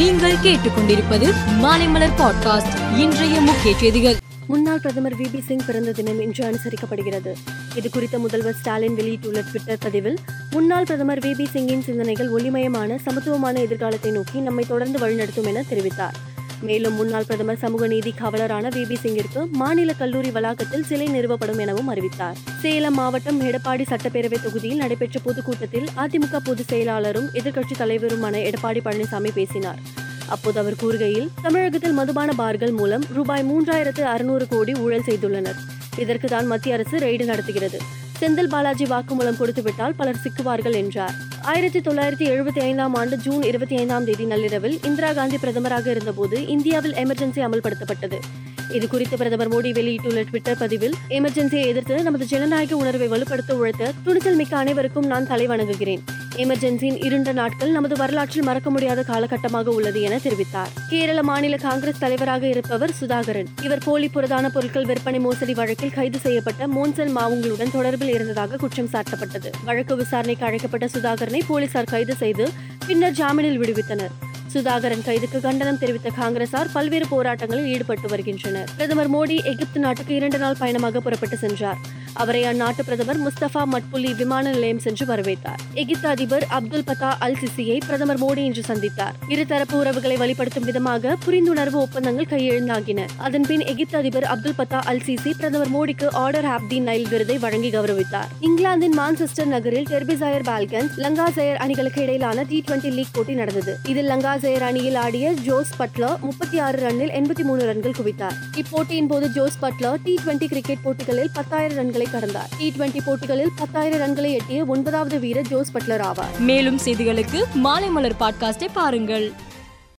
நீங்கள் கேட்டுக்கொண்டிருப்பது மாலைமலர் பாட்காஸ்ட். இன்றைய முக்கிய செய்திகள். முன்னாள் பிரதமர் வி பி சிங் பிறந்த தினம் இன்று அனுசரிக்கப்படுகிறது. இது குறித்த முதல்வர் ஸ்டாலின் வெளியிட்டுள்ள ட்விட்டர் பதிவில் முன்னாள் பிரதமர் வி பி சிங்கின் சிந்தனைகள் ஒளிமயமான சமத்துவமான எதிர்காலத்தை நோக்கி நம்மை தொடர்ந்து வழிநடத்தும் என தெரிவித்தார். மேலும் முன்னாள் பிரதமர் சமூக நீதி காவலரான வி பி சிங்கிற்கு மாநில கல்லூரி வளாகத்தில் சிலை நிறுவப்படும் எனவும் அறிவித்தார். சேலம் மாவட்டம் எடப்பாடி சட்டப்பேரவை தொகுதியில் நடைபெற்ற பொதுக்கூட்டத்தில் அதிமுக பொதுச் செயலாளரும் எதிர்க்கட்சித் தலைவருமான எடப்பாடி பழனிசாமி பேசினார். அப்போது அவர் கூறுகையில் தமிழகத்தில் மதுபான பார்கள் மூலம் ரூபாய் மூன்றாயிரத்து அறுநூறு கோடி ஊழல் செய்துள்ளனர். இதற்கு தான் மத்திய அரசு ரெய்டு நடத்துகிறது. செந்தில் பாலாஜி வாக்குமூலம் கொடுத்துவிட்டால் பலர் சிக்குவார்கள் என்றார். ஆயிரத்தி தொள்ளாயிரத்தி எழுபத்தி ஐந்தாம் ஆண்டு ஜூன் இருபத்தி ஐந்தாம் தேதி நள்ளிரவில் இந்திரா காந்தி பிரதமராக இருந்தபோது இந்தியாவில் எமர்ஜென்சி அமல்படுத்தப்பட்டது. இது குறித்து பிரதமர் மோடி வெளியிட்டுள்ள ட்விட்டர் பதிவில் எமர்ஜென்சியை எதிர்த்து நமது ஜனநாயக உணர்வை வலுப்படுத்த உழைத்த துணிச்சல் மிக்க அனைவருக்கும் நான் தலை வணங்குகிறேன். எமர்ஜென்சியின் இருண்ட நாட்கள் நமது வரலாற்றில் மறக்க முடியாத காலகட்டமாக உள்ளது என தெரிவித்தார். கேரள மாநில காங்கிரஸ் தலைவராக இருப்பவர் சுதாகரன். இவர் போலி புரதான பொருட்கள் விற்பனை மோசடி வழக்கில் கைது செய்யப்பட்ட மோன்சல் மாவுங்களுடன் தொடர்பில் இருந்ததாக குற்றம் சாட்டப்பட்டது. வழக்கு விசாரணைக்கு அழைக்கப்பட்ட சுதாகரனை போலீசார் கைது செய்து பின்னர் ஜாமீனில் விடுவித்தனர். சுதாகரன் கைதுக்கு கண்டனம் தெரிவித்த காங்கிரசார் பல்வேறு போராட்டங்களில் ஈடுபட்டு வருகின்றனர். பிரதமர் மோடி எகிப்து நாட்டுக்கு இரண்டு நாள் பயணமாக புறப்பட்டு சென்றார். அவரை அந்நாட்டு பிரதமர் முஸ்தபா மட்புலி விமான நிலையம் சென்று வரவேற்றார். எகிப்து அதிபர் அப்துல் பத்தா அல் சிசியை பிரதமர் மோடி இன்று சந்தித்தார். இருதரப்பு உறவுகளை வலுப்படுத்தும் விதமாக புரிந்துணர்வு ஒப்பந்தங்கள் கையெழுந்தாகின. அதன்பின் எகிப்து அதிபர் அப்துல் பத்தா அல் சிசி பிரதமர் மோடிக்கு ஆர்டர் ஆப் தி நைல் விருதை வழங்கி கௌரவித்தார். இங்கிலாந்தின் மான்செஸ்டர் நகரில் டெர்பிசயர் பால்கன்ஸ் லங்காசயர் அணிகளுக்கு இடையிலான டி டுவெண்டி லீக் போட்டி நடந்தது. இதில் ஆசையர் அணியில் ஆடிய ஜோஸ் பட்லர் முப்பத்தி ஆறு ரன்னில் எண்பத்தி மூணு ரன்கள் குவித்தார். இப்போட்டியின் போது Jos Buttler T twenty cricket போட்டிகளில் பத்தாயிரம் ரன்களை கடந்தார். டி டுவெண்டி போட்டிகளில் பத்தாயிரம் ரன்களை எட்டிய ஒன்பதாவது வீரர் ஜோஸ் பட்லர் ஆவார். மேலும் செய்திகளுக்கு மாலை மலர் பாட்காஸ்டை பாருங்கள்.